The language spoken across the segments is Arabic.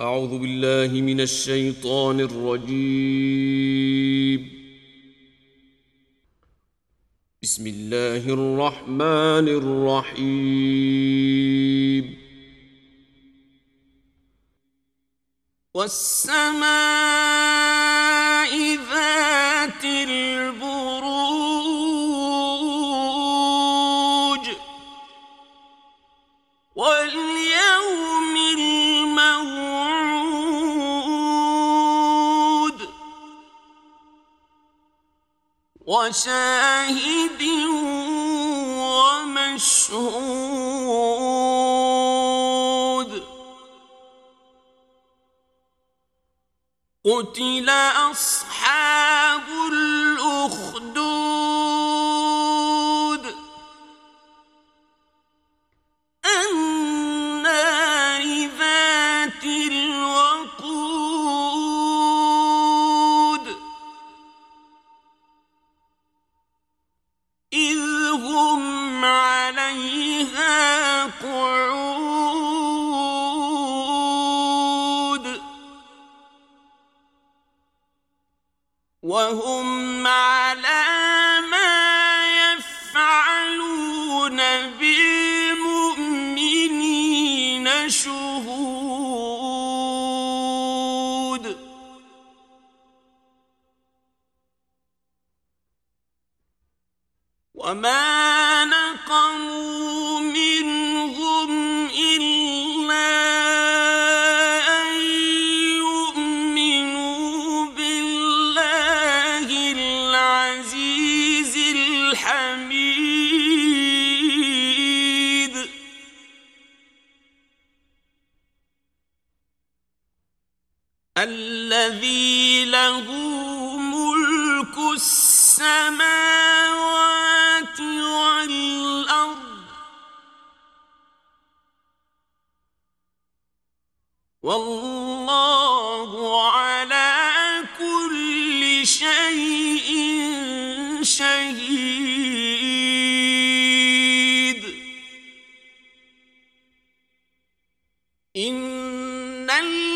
أعوذ بالله من الشيطان الرجيم. بسم الله الرحمن الرحيم. والسماء ذات البروج وشاهد ومشهود. قتل أصحاب وهم على ما يفعلون بالمؤمنين شهود. وما نقموا الذي له ملك السماوات والأرض والله على كل شيء شهيد. الذين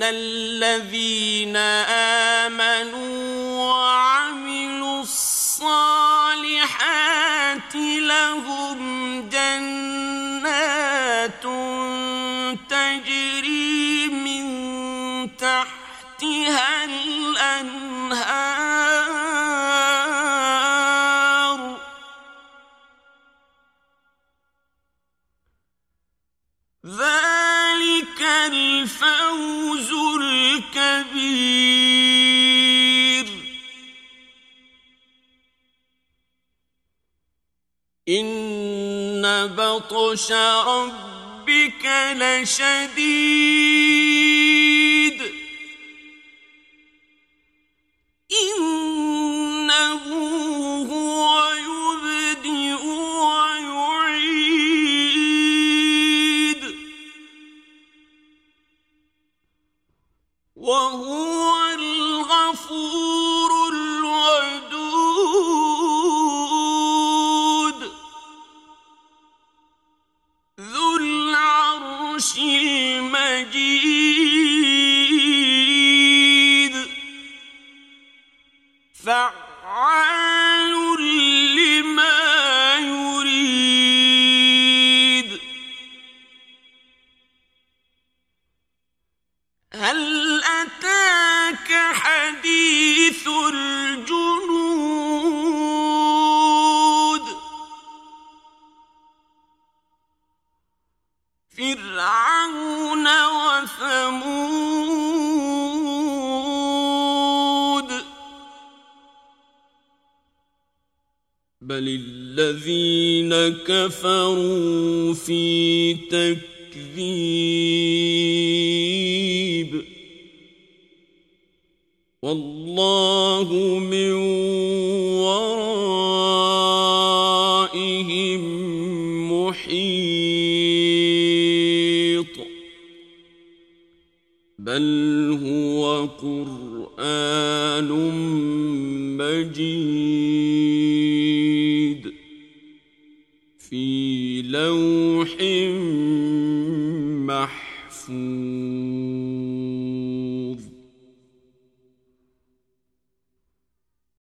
إن الذين آمنوا وعملوا الصالحات لهم جنات تجري من تحتها الأنهار ذلك الفوز إن بطش ربك لشديد إنه هو يبدئ ويعيد وهو المجيد وثمود. بل الذين كفروا في تكذيب. والله من بل هو قرآن مجيد في لوح محفوظ